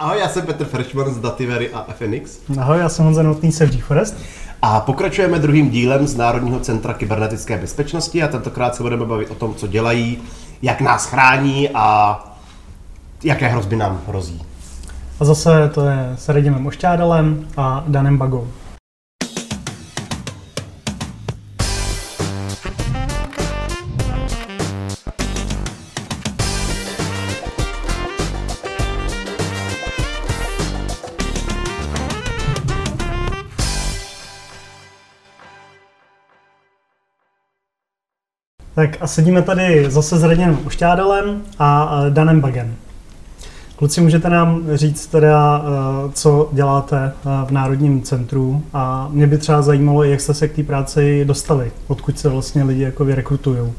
Ahoj, já jsem Petr Freshman z Dativery a FNX. Ahoj, já jsem Honza Notný z GeForest. A pokračujeme druhým dílem z Národního centra kybernetické bezpečnosti a tentokrát se budeme bavit o tom, co dělají, jak nás chrání a jaké hrozby nám hrozí. A zase to je s Radimem Ošťádalem a Danem Bagou. Tak a sedíme tady zase s Radinem Ušťádalem a Danem Bagem. Kluci, můžete nám říct teda, eh, co děláte eh, v Národním centru a mě by třeba zajímalo, jak jste se k té práci dostali, odkud se vlastně lidi jako rekrutují.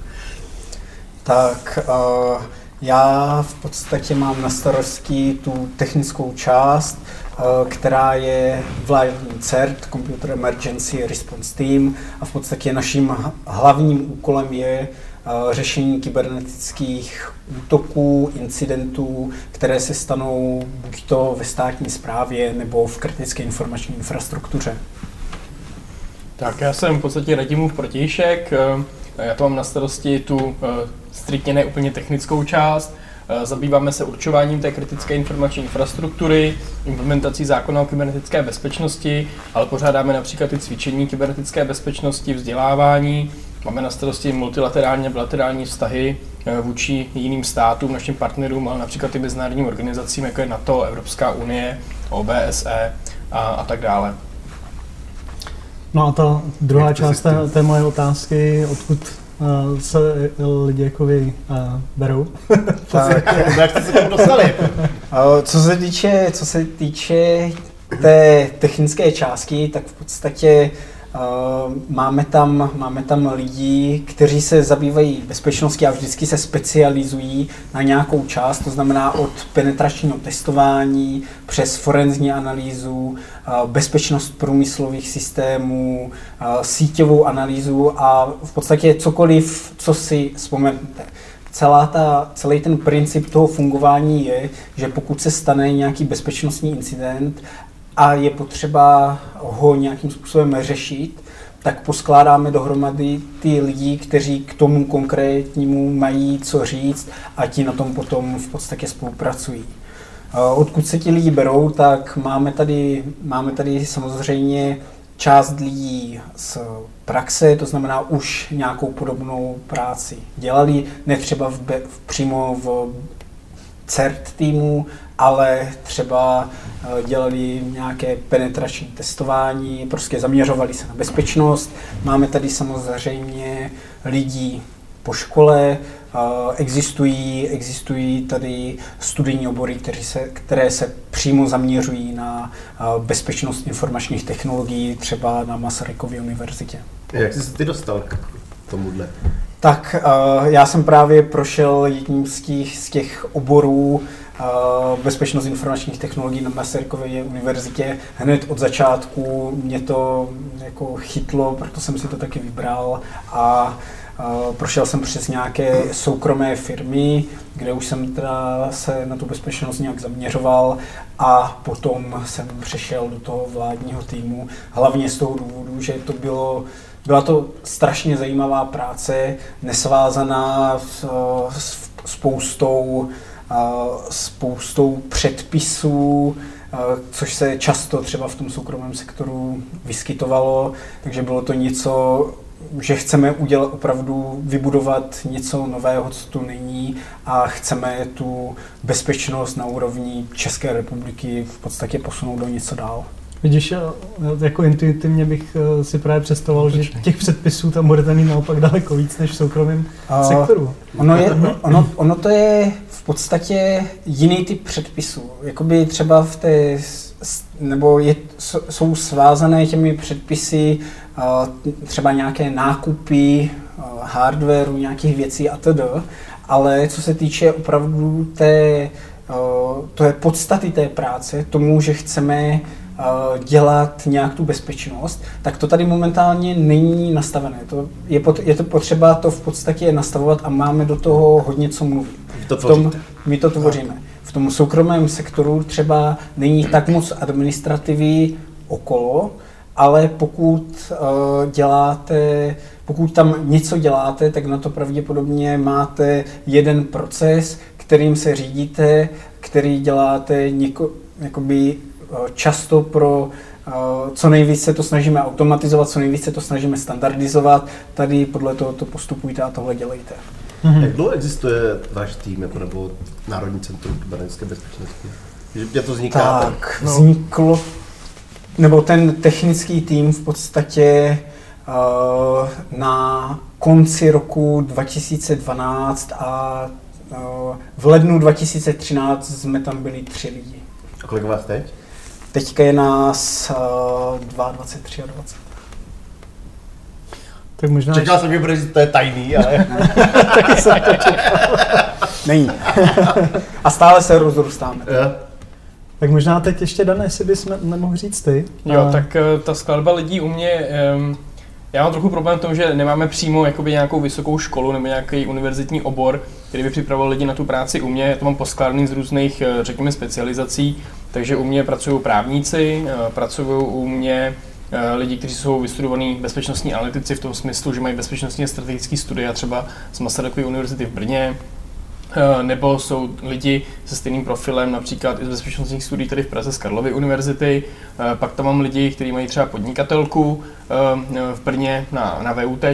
Tak uh, já v podstatě mám na starosti tu technickou část, která je vládní CERT, Computer Emergency Response Team a v podstatě naším hlavním úkolem je Eh, řešení kybernetických útoků, incidentů, které se stanou buď to ve státní správě nebo v kritické informační infrastruktuře. Tak já jsem v podstatě Radimův protějšek, eh, já to mám na starosti tu eh, striktně ne úplně technickou část, Zabýváme se určováním té kritické informační infrastruktury, implementací zákona o kybernetické bezpečnosti, ale pořádáme například i cvičení kybernetické bezpečnosti, vzdělávání, Máme na starosti multilaterální a bilaterální vztahy eh, vůči jiným státům, našim partnerům, ale například i mezinárodním organizacím, jako je NATO, Evropská unie, OBSE a, a tak dále. No a ta druhá část té, té moje otázky, odkud uh, se lidi jako vy uh, berou? tak, jak jste se tam dostali? co se týče, co se týče té technické části, tak v podstatě máme tam, máme tam lidi, kteří se zabývají bezpečností a vždycky se specializují na nějakou část, to znamená od penetračního testování přes forenzní analýzu, eh, bezpečnost průmyslových systémů, eh, síťovou analýzu a v podstatě cokoliv, co si vzpomenete. Celá ta, celý ten princip toho fungování je, že pokud se stane nějaký bezpečnostní incident a je potřeba ho nějakým způsobem řešit, tak poskládáme dohromady ty lidi, kteří k tomu konkrétnímu mají co říct a ti na tom potom v podstatě spolupracují. Odkud se ti lidi berou, tak máme tady, máme tady samozřejmě část lidí z praxe, to znamená už nějakou podobnou práci dělali, ne třeba v, v, přímo v CERT týmu, ale třeba eh, dělali nějaké penetrační testování, prostě zaměřovali se na bezpečnost. Máme tady samozřejmě lidí po škole, eh, existují, existují tady studijní obory, které se, které se přímo zaměřují na eh, bezpečnost informačních technologií, třeba na Masarykově univerzitě. Jak jsi se ty dostal k tomuhle? Tak já jsem právě prošel jedním z těch, z těch oborů, bezpečnost informačních technologií na Masarykově univerzitě. Hned od začátku mě to jako chytlo, proto jsem si to taky vybral a prošel jsem přes nějaké soukromé firmy, kde už jsem teda se na tu bezpečnost nějak zaměřoval a potom jsem přešel do toho vládního týmu, hlavně z toho důvodu, že to bylo byla to strašně zajímavá práce, nesvázaná s, s spoustou spoustou předpisů, což se často třeba v tom soukromém sektoru vyskytovalo, takže bylo to něco, že chceme udělat opravdu, vybudovat něco nového, co tu není a chceme tu bezpečnost na úrovni České republiky v podstatě posunout do něco dál. Vidíš, jako intuitivně bych eh, si právě představoval, že těch předpisů tam budete mít naopak daleko víc než v soukromém uh, sektoru. Ono, je, ono, ono to je v podstatě jiný typ předpisů. Jakoby třeba v té, nebo je, jsou svázané těmi předpisy uh, třeba nějaké nákupy hardwareu, nějakých věcí a td. Ale co se týče opravdu té, to je podstaty té práce, tomu, že chceme Eh, dělat nějak tu bezpečnost, tak to tady momentálně není nastavené. To je, pot, je to potřeba to v podstatě nastavovat a máme do toho hodně co mluvit. To v tom, my to tvoříme. v tom soukromém sektoru třeba není tak moc administrativy okolo, ale pokud uh, děláte, pokud tam něco děláte, tak na to pravděpodobně máte jeden proces, kterým se řídíte, který děláte něko, jakoby, často pro uh, co nejvíce to snažíme automatizovat, co nejvíce to snažíme standardizovat. Tady podle toho to postupujte a tohle dělejte. Mm-hmm. Jak dlouho existuje váš tým jako, nebo Národní centrum kybernetické bezpečnosti? Že to vzniká? Tak, no. vzniklo, nebo ten technický tým v podstatě uh, na konci roku 2012 a uh, v lednu 2013 jsme tam byli tři lidi. A kolik vás teď? Teďka je nás uh, 22, 23 a 20. Tak možná Čekal jsem, že bude to je tajný, ale... Taky jsem to čekal. Není. A stále se rozrůstáme. Yeah. Tak možná teď ještě, Dané, jestli bys nemohl říct ty. Jo, a... tak uh, ta skladba lidí u mě... Um, já mám trochu problém v tom, že nemáme přímo jakoby nějakou vysokou školu nebo nějaký univerzitní obor, který by připravoval lidi na tu práci u mě. Já to mám poskládaný z různých, eh, řekněme, specializací, takže u mě pracují právníci, eh, pracují u mě Eh, lidi, kteří jsou vystudovaní bezpečnostní analytici v tom smyslu, že mají bezpečnostně strategické studia třeba z Masarykovy univerzity v Brně, nebo jsou lidi se stejným profilem, například i z bezpečnostních studií tady v Praze z Karlovy univerzity. Eh, pak tam mám lidi, kteří mají třeba podnikatelku v Brně na, na VUT.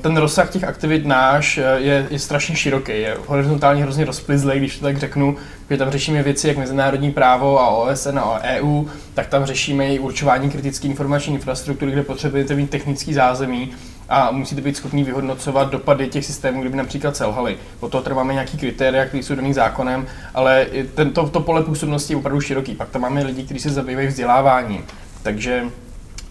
Ten rozsah těch aktivit náš je, je strašně široký, je horizontálně hrozně rozplizlý, když to tak řeknu že tam řešíme věci jak mezinárodní právo a OSN a EU, tak tam řešíme i určování kritické informační infrastruktury, kde potřebujete mít technický zázemí a musíte být schopni vyhodnocovat dopady těch systémů, kdyby například selhaly. Po toho máme nějaký kritéria, které jsou daný zákonem, ale tento, to pole působnosti je opravdu široký. Pak tam máme lidi, kteří se zabývají vzděláváním. Takže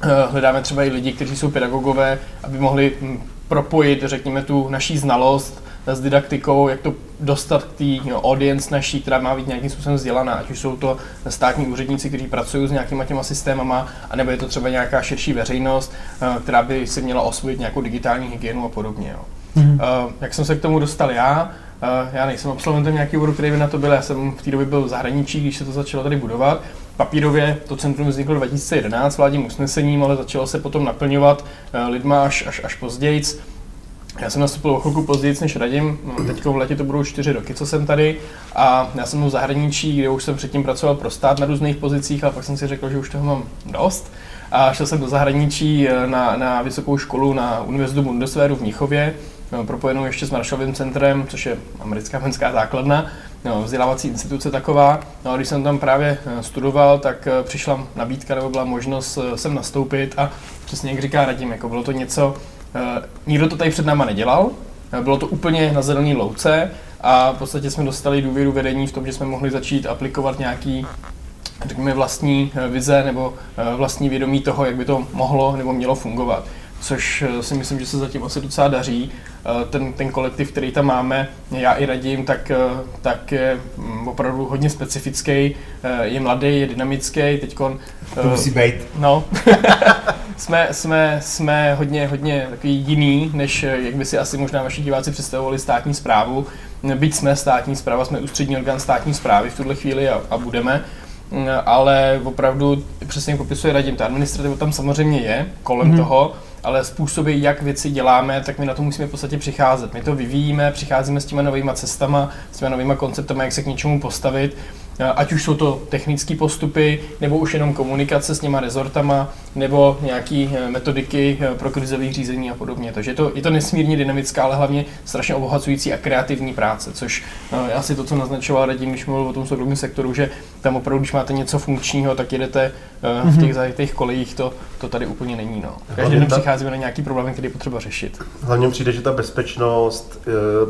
eh, hledáme třeba i lidi, kteří jsou pedagogové, aby mohli hm, propojit, řekněme, tu naší znalost s didaktikou, jak to dostat k té audience naší, která má být nějakým způsobem vzdělaná, ať už jsou to státní úředníci, kteří pracují s nějakýma těma systémama, anebo je to třeba nějaká širší veřejnost, eh, která by si měla osvojit nějakou digitální hygienu a podobně. Jo. Mm-hmm. Jak jsem se k tomu dostal já? Eh, já nejsem absolventem nějakého oboru, který by na to byl, já jsem v té době byl v zahraničí, když se to začalo tady budovat. Papírově to centrum vzniklo 2011 vládním usnesením, ale začalo se potom naplňovat lidma až, až, až později. Já jsem nastoupil o chvilku později než Radim, teď v letě to budou čtyři roky, co jsem tady. A já jsem v zahraničí, kde už jsem předtím pracoval pro stát na různých pozicích, ale pak jsem si řekl, že už toho mám dost. A šel jsem do zahraničí eh, na, na vysokou školu na Univerzitu Bundeswehru v Mnichově, eh, propojenou ještě s Marshallovým centrem, což je americká vojenská základna, no, vzdělávací instituce taková. No a když jsem tam právě studoval, tak přišla nabídka nebo byla možnost sem nastoupit. A přesně jak říká Radim, jako bylo to něco, nikdo to tady před náma nedělal, eh, bylo to úplně na zelený louce a v podstatě jsme dostali důvěru vedení v tom, že jsme mohli začít aplikovat nějaký řekněme vlastní eh, vize nebo vlastní vědomí toho, jak by to mohlo nebo mělo fungovat což si myslím, že se zatím asi docela daří. Ten, ten kolektiv, který tam máme, já i radím, tak, tak je mm, opravdu hodně specifický, je mladý, je dynamický, teď To musí být. No. jsme, jsme, jsme hodně, hodně takový jiný, než jak by si asi možná vaši diváci představovali státní zprávu. Byť jsme státní zpráva, jsme ústřední orgán státní zprávy v tuhle chvíli a, a budeme, ale opravdu přesně popisuje radím, ta administrativa tam samozřejmě je kolem mm-hmm. toho, ale způsoby, jak věci děláme, tak my na to musíme v podstatě přicházet. My to vyvíjíme, přicházíme s těma novýma cestama, s těma novýma konceptama, jak se k něčemu postavit ať už jsou to technické postupy, nebo už jenom komunikace s těma rezortama, nebo nějaké eh, metodiky eh, pro krizové řízení a podobně. Takže je to, je to nesmírně dynamická, ale hlavně strašně obohacující a kreativní práce, což je asi to, co naznačoval Radim, když mluvil o tom soukromém sektoru, že tam opravdu, když máte něco funkčního, tak jedete v těch mhm. zajetých kolejích, to, to tady úplně není. No. Každý den přicházíme na nějaký problém, který je potřeba řešit. Hlavně přijde, že ta bezpečnost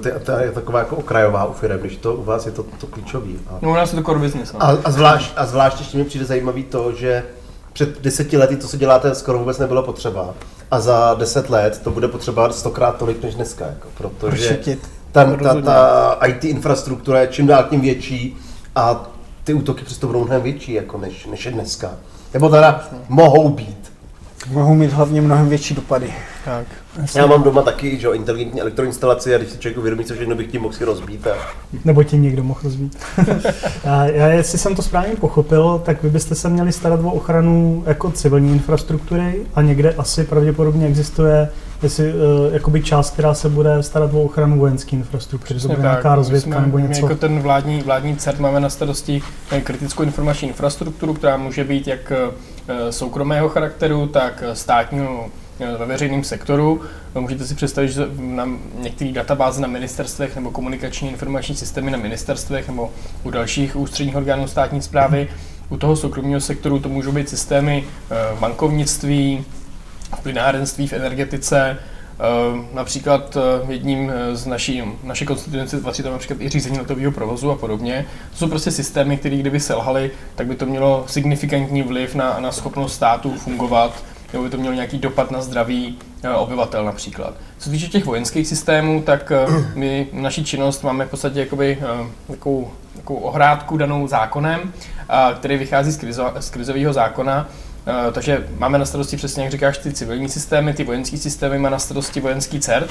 ty, ta je taková jako okrajová u firm, když to u vás je to, to klíčový. A... No u nás je to core business. No. A, a, zvlášť, a zvlášť ještě mi přijde zajímavý to, že před deseti lety to, co děláte, skoro vůbec nebylo potřeba. A za deset let to bude potřeba stokrát tolik než dneska, jako, protože ta, ta, ta IT infrastruktura je čím dál tím větší a ty útoky přesto budou mnohem větší, jako než, než je dneska. Nebo teda mohou být. Mohou mít hlavně mnohem větší dopady. Tak. Já mám doma taky že, inteligentní elektroinstalaci a když si člověk uvědomí, co všechno bych tím mohl si rozbít. A... Nebo ti někdo mohl rozbít. a já, jestli jsem to správně pochopil, tak vy byste se měli starat o ochranu jako civilní infrastruktury a někde asi pravděpodobně existuje jestli, uh, jakoby část, která se bude starat o ochranu vojenské infrastruktury, to bude nějaká rozvědka nebo něco. My jako ten vládní, vládní CERT máme na starosti eh, kritickou informační infrastrukturu, která může být jak eh, soukromého charakteru, tak státního ve veřejném sektoru. Můžete si představit, že na některé databáze na ministerstvech nebo komunikační informační systémy na ministerstvech nebo u dalších ústředních orgánů státní zprávy, u toho soukromého sektoru to můžou být systémy bankovnictví, v plynárenství, v energetice. Eh, například eh, jedním z naší, naší konstituence patří tam například i řízení letového provozu a podobně. To jsou prostě systémy, které kdyby selhaly, tak by to mělo signifikantní vliv na, na schopnost státu fungovat, nebo by to mělo nějaký dopad na zdraví eh, obyvatel například. Co se týče těch vojenských systémů, tak my naší činnost máme v podstatě jakoby, takovou, takovou ohrádku danou zákonem, který vychází z, krizo, z krizového zákona, Eh, takže máme na starosti přesně, jak říkáš, ty civilní systémy, ty vojenské systémy má na starosti vojenský CERT,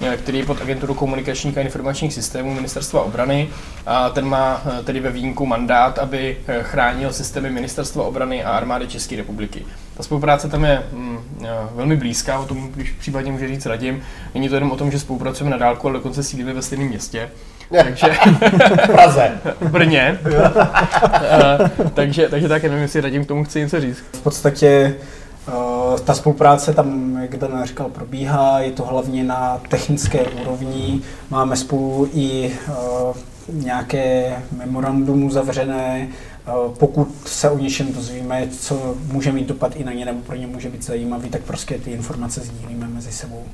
eh, který je pod agenturu komunikačních a informačních systémů Ministerstva obrany a ten má eh, tedy ve výjimku mandát, aby chránil systémy Ministerstva obrany a armády České republiky. Ta spolupráce tam je mm, velmi blízká, o tom případně může říct radím. Není to jenom o tom, že spolupracujeme na dálku, ale dokonce sídlíme ve stejném městě. Takže... Praze. V Brně. uh, takže, takže tak, nevím, jestli radím k tomu chci něco říct. V podstatě uh, ta spolupráce tam, jak Dan říkal, probíhá, je to hlavně na technické úrovni. Máme spolu i uh, nějaké memorandum zavřené, pokud se o něčem dozvíme, co může mít dopad i na ně, nebo pro ně může být zajímavý, tak prostě ty informace sdílíme mezi sebou.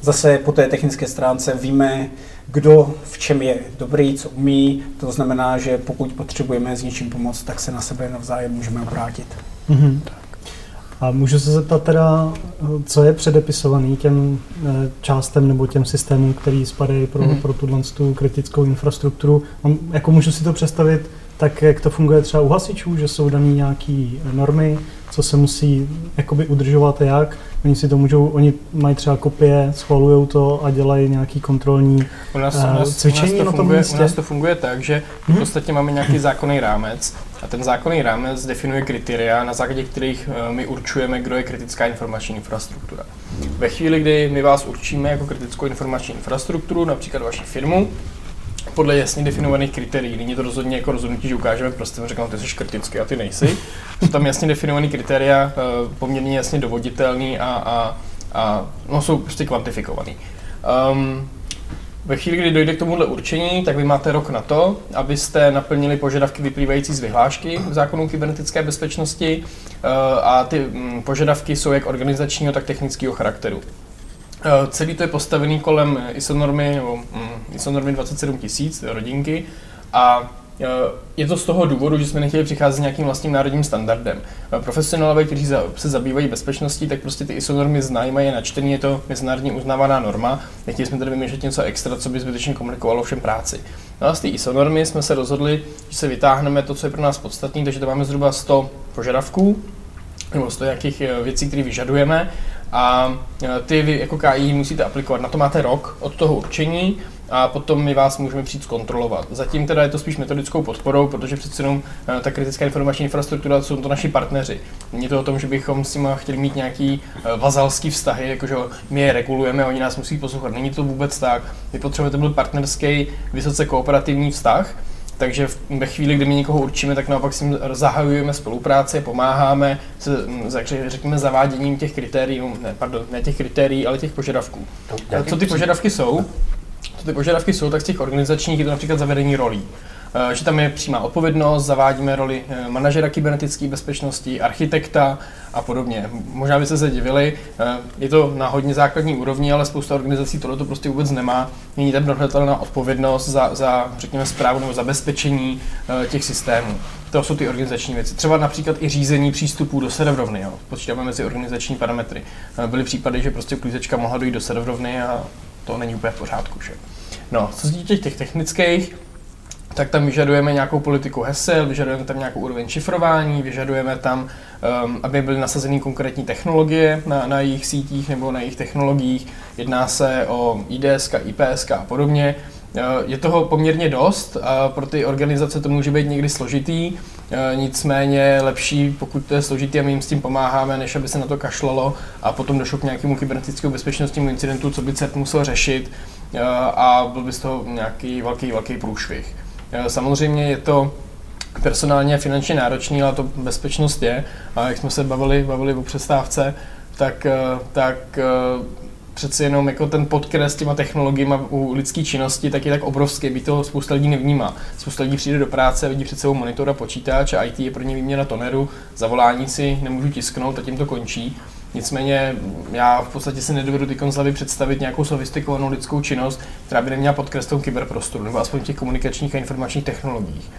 Zase po té technické stránce víme, kdo v čem je dobrý, co umí. To znamená, že pokud potřebujeme s něčím pomoct, tak se na sebe navzájem můžeme obrátit. Mm-hmm. A můžu se zeptat teda, co je předepisovaný těm eh, částem nebo těm systémům, který spadají pro, mm-hmm. pro tuhle tu kritickou infrastrukturu. Jako můžu si to představit tak, jak to funguje třeba u hasičů, že jsou dané nějaké normy, co se musí jakoby udržovat jak. Oni si to můžou, oni mají třeba kopie, schvalují to a dělají nějaký kontrolní u nás, uh, u nás, cvičení u nás to na tom funguje, místě. U nás to funguje tak, že hmm? v podstatě máme nějaký zákonný rámec a ten zákonný rámec definuje kritéria, na základě kterých uh, my určujeme, kdo je kritická informační infrastruktura. Ve chvíli, kdy my vás určíme jako kritickou informační infrastrukturu, například vaši firmu, podle jasně definovaných kritérií. Není to rozhodně jako rozhodnutí, že ukážeme prostě a řekneme, ty jsi kritický a ty nejsi. Jsou tam jasně definované kritéria, eh, poměrně jasně dovoditelný a, a, a no, jsou prostě kvantifikovaný. Um, ve chvíli, kdy dojde k tomuhle určení, tak vy máte rok na to, abyste naplnili požadavky vyplývající z vyhlášky zákonu kybernetické bezpečnosti eh, a ty mm, požadavky jsou jak organizačního, tak technického charakteru. Eh, celý to je postavený kolem ISO normy, nebo mm, ISO normy 27000, rodinky, a eh, je to z toho důvodu, že jsme nechtěli přicházet s nějakým vlastním národním standardem. Eh, profesionálové, kteří se zabývají bezpečností, tak prostě ty ISO normy znají, mají je načtený, je to mezinárodně uznávaná norma. Nechtěli jsme tady vymýšlet něco extra, co by zbytečně komunikovalo všem práci. No a z té ISO normy jsme se rozhodli, že se vytáhneme to, co je pro nás podstatné, takže to máme zhruba 100 požadavků, nebo 100 nějakých věcí, které vyžadujeme a e, ty vy jako KI musíte aplikovat. Na to máte rok od toho určení a potom my vás můžeme přijít zkontrolovat. Zatím teda je to spíš metodickou podporou, protože přece jenom e, ta kritická informační infrastruktura jsou to naši partneři. Není to o tom, že bychom s nimi chtěli mít nějaký e, vazalský vztahy, jakože my je regulujeme oni nás musí poslouchat. Není to vůbec tak. My potřebujeme to byl partnerský, vysoce kooperativní vztah, takže ve chvíli, kdy my někoho určíme, tak naopak s ním zahajujeme spolupráci, pomáháme se, řekněme, zaváděním těch kritérií, ne, pardon, ne těch kritérií, ale těch požadavků. Co ty požadavky jsou? Co ty požadavky jsou, tak z těch organizačních je to například zavedení rolí. Eh, že tam je přímá odpovědnost, zavádíme roli eh, manažera kybernetické bezpečnosti, architekta a podobně. Možná byste se divili, eh, je to na hodně základní úrovni, ale spousta organizací tohle to prostě vůbec nemá. Není tam dohledatelná odpovědnost za, za, řekněme, zprávu nebo zabezpečení těch systémů. To jsou ty organizační věci. Třeba například i řízení přístupů do serverovny. Jo. Počítáme mezi organizační parametry. Byly případy, že prostě uklízečka mohla dojít do serverovny a to není úplně v pořádku. Že? No, co se týče těch technických, tak tam vyžadujeme nějakou politiku hesel, vyžadujeme tam nějakou úroveň šifrování, vyžadujeme tam, um, aby byly nasazeny konkrétní technologie na, na jejich sítích nebo na jejich technologiích. Jedná se o IDS, IPS a podobně. Uh, je toho poměrně dost a pro ty organizace to může být někdy složitý, uh, nicméně lepší, pokud to je složitý a my jim s tím pomáháme, než aby se na to kašlalo a potom došlo k nějakému kybernetickému bezpečnostnímu incidentu, co by CERT musel řešit uh, a byl by z toho nějaký velký, velký průšvih. Eh, samozřejmě je to personálně a finančně náročný, ale to bezpečnost je. A jak jsme se bavili, bavili o přestávce, tak, eh, tak eh, přeci jenom jako ten podkres těma technologiemi u lidské činnosti tak je tak obrovský, by to spousta lidí nevnímá. Spousta lidí přijde do práce, vidí před sebou monitor a počítač a IT je pro ně výměna toneru, zavolání si nemůžu tisknout a tím to končí. Nicméně já v podstatě si nedovedu ty konzlavy představit nějakou sofistikovanou lidskou činnost, která by neměla podkres tom kyberprostoru, nebo aspoň těch komunikačních a informačních technologiích.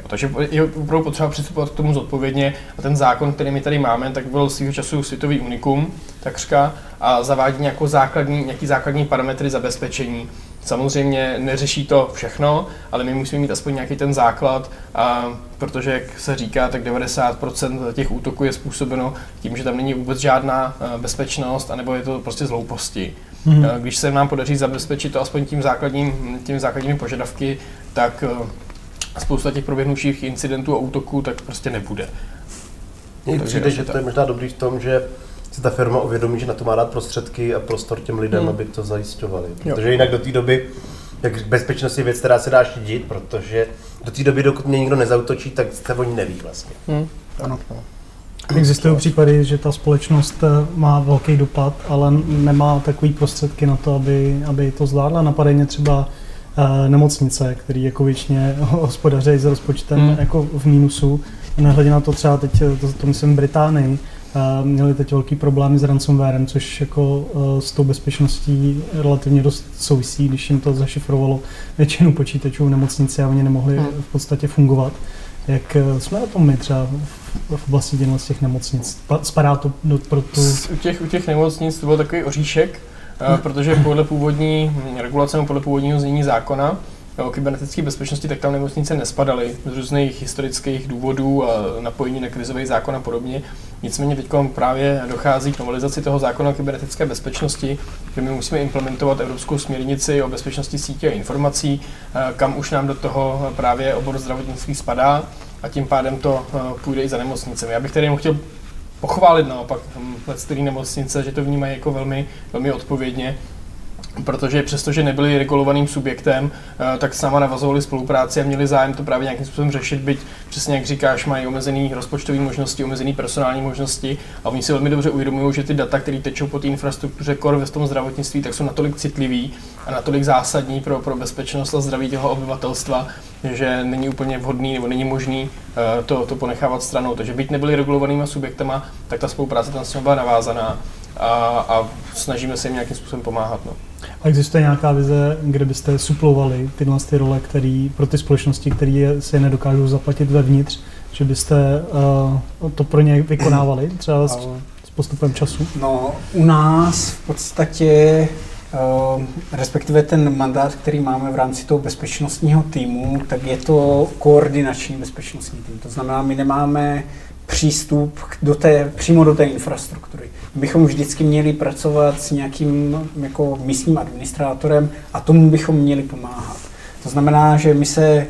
Jo, takže je opravdu potřeba přistupovat k tomu zodpovědně a ten zákon, který my tady máme, tak byl svého času světový unikum, takřka, a zavádí nějakou základní, nějaký základní parametry zabezpečení, Samozřejmě neřeší to všechno, ale my musíme mít aspoň nějaký ten základ, a protože, jak se říká, tak 90% těch útoků je způsobeno tím, že tam není vůbec žádná eh, bezpečnost, anebo je to prostě z hlouposti. Hmm. Když se nám podaří zabezpečit to aspoň tím základním, tím základními požadavky, tak eh, spousta těch proběhnuvších incidentů a útoků tak prostě nebude. Mně přijde, že to je možná dobrý v tom, že si ta firma uvědomí, že na to má dát prostředky a prostor těm lidem, hmm. aby to zajišťovali. Protože jinak do té doby, tak bezpečnost je věc, která se dá šídit, protože do té doby, dokud mě nikdo nezautočí, tak se o ní neví vlastně. Hmm. Ano. Existují případy, že ta společnost eh, má velký dopad, ale nemá takový prostředky na to, aby, aby to zvládla. Napadejně třeba uh, nemocnice, který jako většině hospodaří s rozpočtem hmm. jako v mínusu. Nehledě na to třeba teď, eh, to, to myslím Británii, měli teď velký problémy s ransomwarem, což jako eh, s tou bezpečností relativně dost souvisí, když jim to zašifrovalo většinu počítačů v nemocnici a oni nemohli hmm. v podstatě fungovat. Jak eh, jsme na tom my třeba v oblasti z těch nemocnic? Spadá to do, pro tu... U těch, u těch nemocnic to byl takový oříšek, protože podle původní regulace, podle původního znění zákona, o kybernetické bezpečnosti, tak tam nemocnice nespadaly z různých historických důvodů a napojení na krizový zákon a podobně. Nicméně teď právě dochází k novelizaci toho zákona o kybernetické bezpečnosti, že my musíme implementovat evropskou směrnici o bezpečnosti sítě a informací, eh, kam už nám do toho právě obor zdravotnictví spadá a tím pádem to eh, půjde i za nemocnicemi. Já bych jenom chtěl pochválit naopak hm, nemocnice, že to vnímají jako velmi, velmi odpovědně protože přestože nebyli regulovaným subjektem, eh, tak sama navazovali spolupráci a měli zájem to právě nějakým způsobem řešit, byť přesně jak říkáš, mají omezený rozpočtové možnosti, omezený personální možnosti a oni si velmi dobře uvědomují, že ty data, které tečou po té infrastruktuře core ve tom zdravotnictví, tak jsou natolik citlivý a natolik zásadní pro, pro bezpečnost a zdraví toho obyvatelstva, že není úplně vhodný nebo není možný eh, to, to ponechávat stranou. Takže byť nebyli regulovanými subjektama, tak ta spolupráce tam s byla navázaná a, a snažíme se jim nějakým způsobem pomáhat. No. A existuje nějaká vize, kde byste suplovali tyhle ty role, který, pro ty společnosti, které si je nedokážou zaplatit vevnitř, že byste uh, to pro ně vykonávali třeba s, s postupem času? No, u nás v podstatě Uh, respektive ten mandát, který máme v rámci toho bezpečnostního týmu, tak je to koordinační bezpečnostní tým. To znamená, my nemáme přístup do té, přímo do té infrastruktury. Bychom vždycky měli pracovat s nějakým jako místním administrátorem a tomu bychom měli pomáhat. To znamená, že my se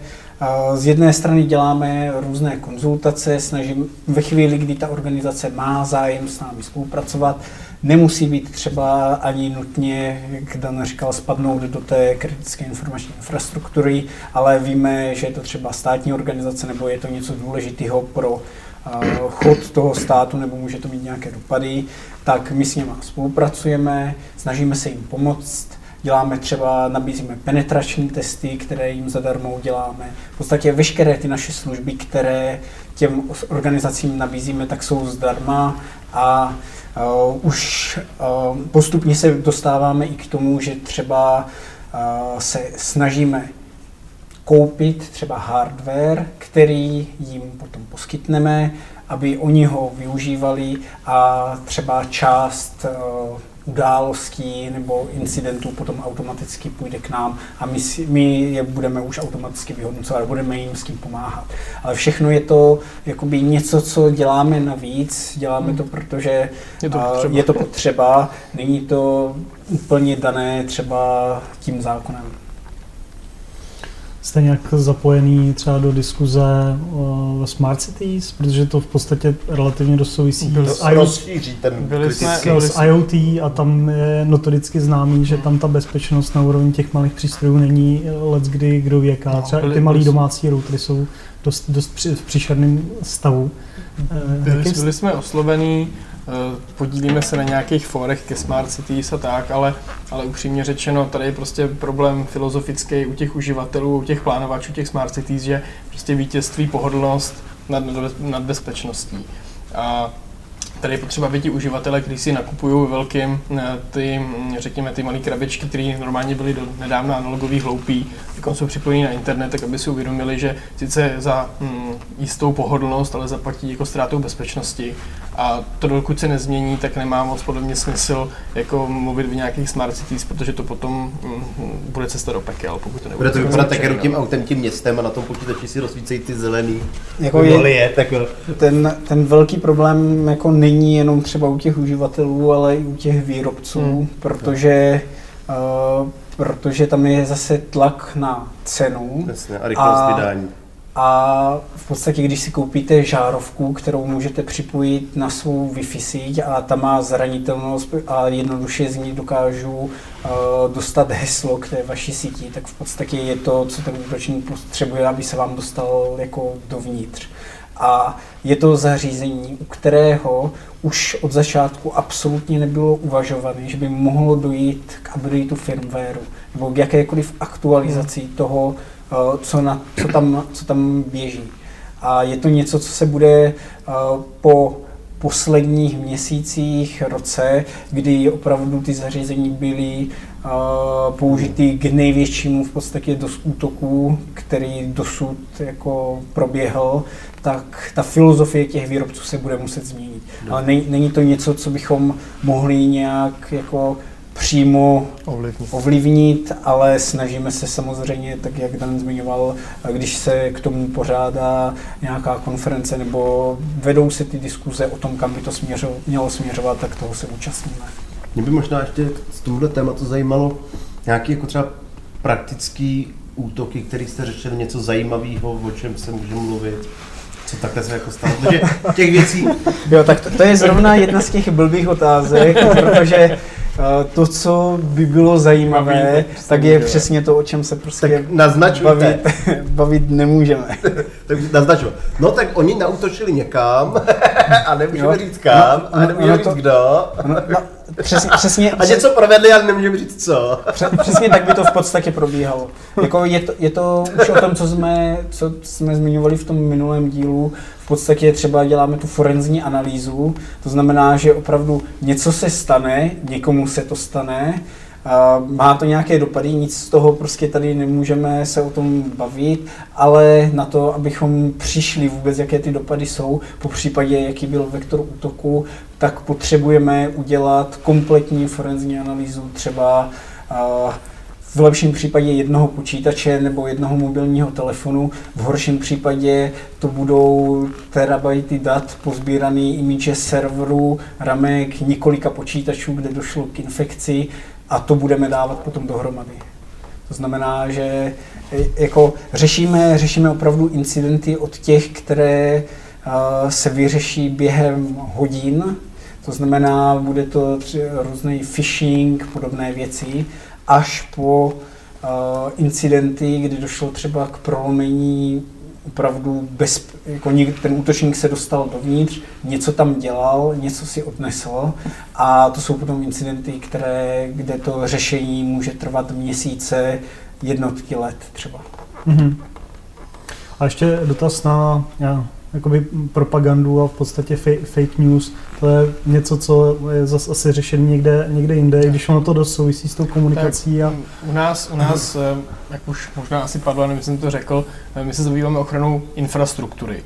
z jedné strany děláme různé konzultace, snažím ve chvíli, kdy ta organizace má zájem s námi spolupracovat, nemusí být třeba ani nutně, jak Dan říkal, spadnout do té kritické informační infrastruktury, ale víme, že je to třeba státní organizace nebo je to něco důležitého pro chod toho státu nebo může to mít nějaké dopady, tak my s nimi spolupracujeme, snažíme se jim pomoct, děláme třeba, nabízíme penetrační testy, které jim zadarmo uděláme. V podstatě veškeré ty naše služby, které těm organizacím nabízíme, tak jsou zdarma a uh, už uh, postupně se dostáváme i k tomu, že třeba uh, se snažíme koupit třeba hardware, který jim potom poskytneme, aby oni ho využívali a třeba část eh, událostí nebo incidentů potom automaticky půjde k nám a my, si, my je budeme už automaticky vyhodnocovat, budeme jim s tím pomáhat. Ale všechno je to jakoby něco, co děláme navíc, děláme to, protože je to potřeba, je to potřeba. Není to úplně dané třeba tím zákonem jste nějak zapojený třeba do diskuze uh, Smart Cities, protože to v podstatě relativně dost souvisí s, IoT, ten byli jsme, s IoT a tam je notoricky známý, že tam ta bezpečnost na úrovni těch malých přístrojů není let kdy kdo věká. No, třeba byli, ty malé domácí routery jsou dost, dost při, v příšerném stavu. Byli, byli jsme oslovení Eh, podílíme se na nějakých fórech ke Smart Cities a tak, ale, ale upřímně řečeno, tady je prostě problém filozofický u těch uživatelů, u těch plánovačů těch Smart Cities, že prostě vítězství pohodlnost nad, nad bezpečností. A Tady je potřeba, aby ti uživatelé, kteří si nakupují velkým eh, ty, mm, řekněme, ty malé krabičky, které normálně byly do nedávna analogový hloupý, teď jsou připojení na internet, tak aby si uvědomili, že sice za mm, jistou pohodlnost, ale zaplatí jako ztrátou bezpečnosti. A to dokud se nezmění, tak nemá moc podle mě smysl jako mluvit v nějakých smart cities, protože to potom mm, bude cesta do pekel, pokud to nebude. Bude to vypadat tak tím autem, tím městem a na tom počítači si rozsvícejí ty zelený jako je, je, tak ten, ten velký problém jako není jenom třeba u těch uživatelů, ale i u těch výrobců, hmm. protože uh, protože tam je zase tlak na cenu. Jasně, a rychlost a, vydání. A v podstatě, když si koupíte žárovku, kterou můžete připojit na svou Wi-Fi síť a ta má zranitelnost a jednoduše z ní dokážu uh, dostat heslo k té vaší síti, tak v podstatě je to, co ten útočník potřebuje, aby se vám dostal jako dovnitř. A je to zařízení, u kterého už od začátku absolutně nebylo uvažované, že by mohlo dojít k updateu firmwareu nebo k jakékoliv aktualizaci hmm. toho, eh, co, na, co, tam, co tam běží. A je to něco, co se bude eh, po posledních měsících, roce, kdy opravdu ty zařízení byly uh, použity k největšímu v podstatě dos útoku, který dosud jako proběhl, tak ta filozofie těch výrobců se bude muset změnit. No. Ale není, není to něco, co bychom mohli nějak jako přímo ovlivnit. ovlivnit, ale snažíme se samozřejmě, tak jak Dan zmiňoval, když se k tomu pořádá nějaká konference nebo vedou se ty diskuze o tom, kam by to směřo, mělo směřovat, tak toho se účastníme. Mě by možná ještě z tomuhle tématu zajímalo nějaký jako třeba praktický útoky, který jste řešili, něco zajímavého, o čem se může mluvit co takhle se jako stalo, protože těch věcí... Jo, tak to, to je zrovna jedna z těch blbých otázek, protože to, co by bylo zajímavé, tak je přesně to, o čem se prostě tak bavit, bavit nemůžeme. tak naznačuj. No tak oni nautočili někam a nemůžeme jo. říct kam no, a nemůžeme no, říct to, kdo. No, no, Přesně, přesně, a něco provedli, ale nemůžeme říct co. Přesně tak by to v podstatě probíhalo. Jako je, to, je to už o tom, co jsme, co jsme zmiňovali v tom minulém dílu. V podstatě třeba děláme tu forenzní analýzu. To znamená, že opravdu něco se stane, někomu se to stane, má to nějaké dopady, nic z toho prostě tady nemůžeme se o tom bavit, ale na to, abychom přišli vůbec, jaké ty dopady jsou, po případě, jaký byl vektor útoku, tak potřebujeme udělat kompletní forenzní analýzu třeba v lepším případě jednoho počítače nebo jednoho mobilního telefonu, v horším případě to budou terabajty dat pozbíraný imidže serverů, ramek, několika počítačů, kde došlo k infekci a to budeme dávat potom dohromady. To znamená, že e, jako řešíme, řešíme opravdu incidenty od těch, které se vyřeší během hodin, to znamená, bude to různý phishing, podobné věci, až po incidenty, kdy došlo třeba k prolomení opravdu bez, jako ten útočník se dostal dovnitř, něco tam dělal, něco si odnesl a to jsou potom incidenty, které, kde to řešení může trvat měsíce, jednotky let třeba. Mm-hmm. A ještě dotaz na jakoby propagandu a v podstatě fake news. To je něco, co je zase asi řešený někde, někde jinde, i když ono to dost souvisí s tou komunikací. A... U nás, u nás, eh, jak už možná asi padlo, nevím, jsem to řekl, eh, my se zabýváme ochranou infrastruktury.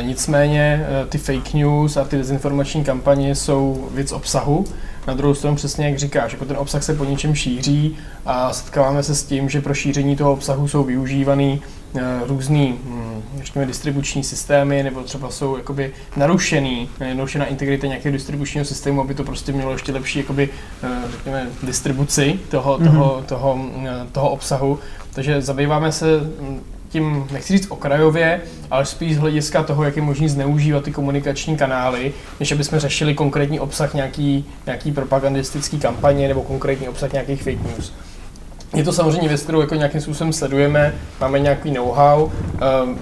Nicméně ty fake news a ty dezinformační kampaně jsou věc obsahu. Na druhou stranu přesně jak říkáš, jako ten obsah se po něčem šíří a setkáváme se s tím, že pro šíření toho obsahu jsou využívaný různý, hm, řekněme, distribuční systémy, nebo třeba jsou jakoby narušený, narušená integrita nějakého distribučního systému, aby to prostě mělo ještě lepší, jakoby, řekněme, distribuci toho, mm-hmm. toho, toho, toho obsahu. Takže zabýváme se hm, tím, nechci říct okrajově, ale spíš z hlediska toho, jak je možné zneužívat ty komunikační kanály, než aby jsme řešili konkrétní obsah nějaký, nějaký propagandistický kampaně nebo konkrétní obsah nějakých fake news. Je to samozřejmě věc, kterou jako nějakým způsobem sledujeme, máme nějaký know-how, um,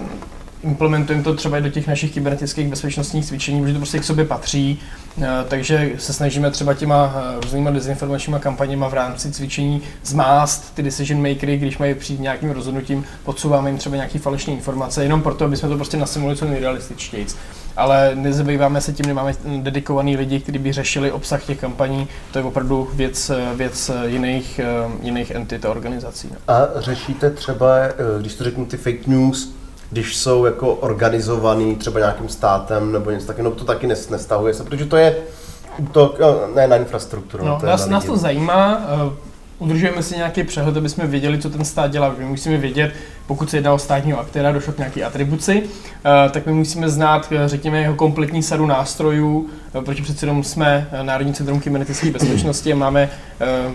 implementujeme to třeba i do těch našich kybernetických bezpečnostních cvičení, protože to prostě k sobě patří, eh, takže se snažíme třeba těma eh, různýma dezinformačníma kampaněma v rámci cvičení zmást ty decision makery, když mají přijít nějakým rozhodnutím, podsouváme jim třeba nějaké falešné informace, jenom proto, aby jsme to prostě nasimulovali co nejrealističtěji. Ale nezabýváme se tím, nemáme dedikovaný lidi, kteří by řešili obsah těch kampaní, to je opravdu věc, věc jiných, eh, jiných entit a organizací. No. A řešíte třeba, když to řeknu ty fake news, když jsou jako organizovaný třeba nějakým státem nebo něco takového, no to taky nestahuje se, protože to je útok ne na infrastrukturu. No, to nás, nás to zajímá, udržujeme si nějaký přehled, aby jsme věděli, co ten stát dělá. My musíme vědět, pokud se jedná o státního aktéra, došlo k nějaké atribuci, eh, tak my musíme znát, eh, řekněme, jeho kompletní sadu nástrojů, eh, protože přece jenom jsme Národní centrum kybernetické bezpečnosti a máme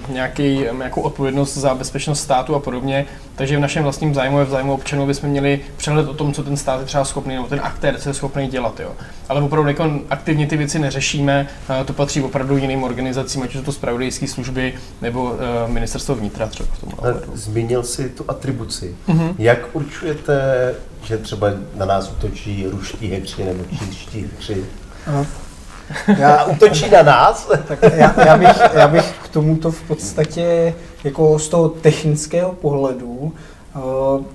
nějaký, nějakou odpovědnost za bezpečnost státu a podobně, takže v našem vlastním zájmu a v zájmu občanů bychom měli přehled o tom, co ten stát je třeba schopný, nebo ten aktér, co je schopný dělat. Jo. Ale opravdu jako aktivně ty věci neřešíme, to patří opravdu jiným organizacím, ať jsou to spravodajské služby nebo ministerstvo vnitra třeba v tom. Zmínil si tu atribuci. Mm-hmm. Jak určujete, že třeba na nás útočí ruští hekři nebo čínští hekři? Já útočí na nás? tak já, já, bych, já bych tomuto v podstatě jako z toho technického pohledu uh,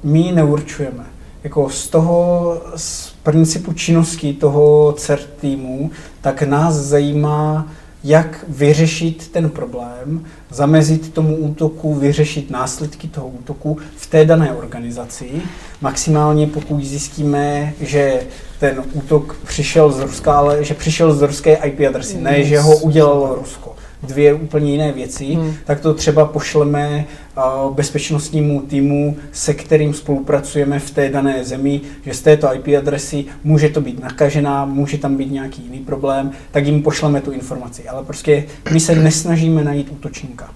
my neurčujeme. Jako z toho, z principu činnosti toho CERT týmu, tak nás zajímá, jak vyřešit ten problém, zamezit tomu útoku, vyřešit následky toho útoku v té dané organizaci. Maximálně pokud zjistíme, že ten útok přišel z Ruska, ale že přišel z ruské IP adresy, ne, že ho udělalo Rusko dvě úplně jiné věci, hmm. tak to třeba pošleme uh, bezpečnostnímu týmu, se kterým spolupracujeme v té dané zemi, že z této IP adresy může to být nakažená, může tam být nějaký jiný problém, tak jim pošleme tu informaci. Ale prostě my se nesnažíme najít útočníka.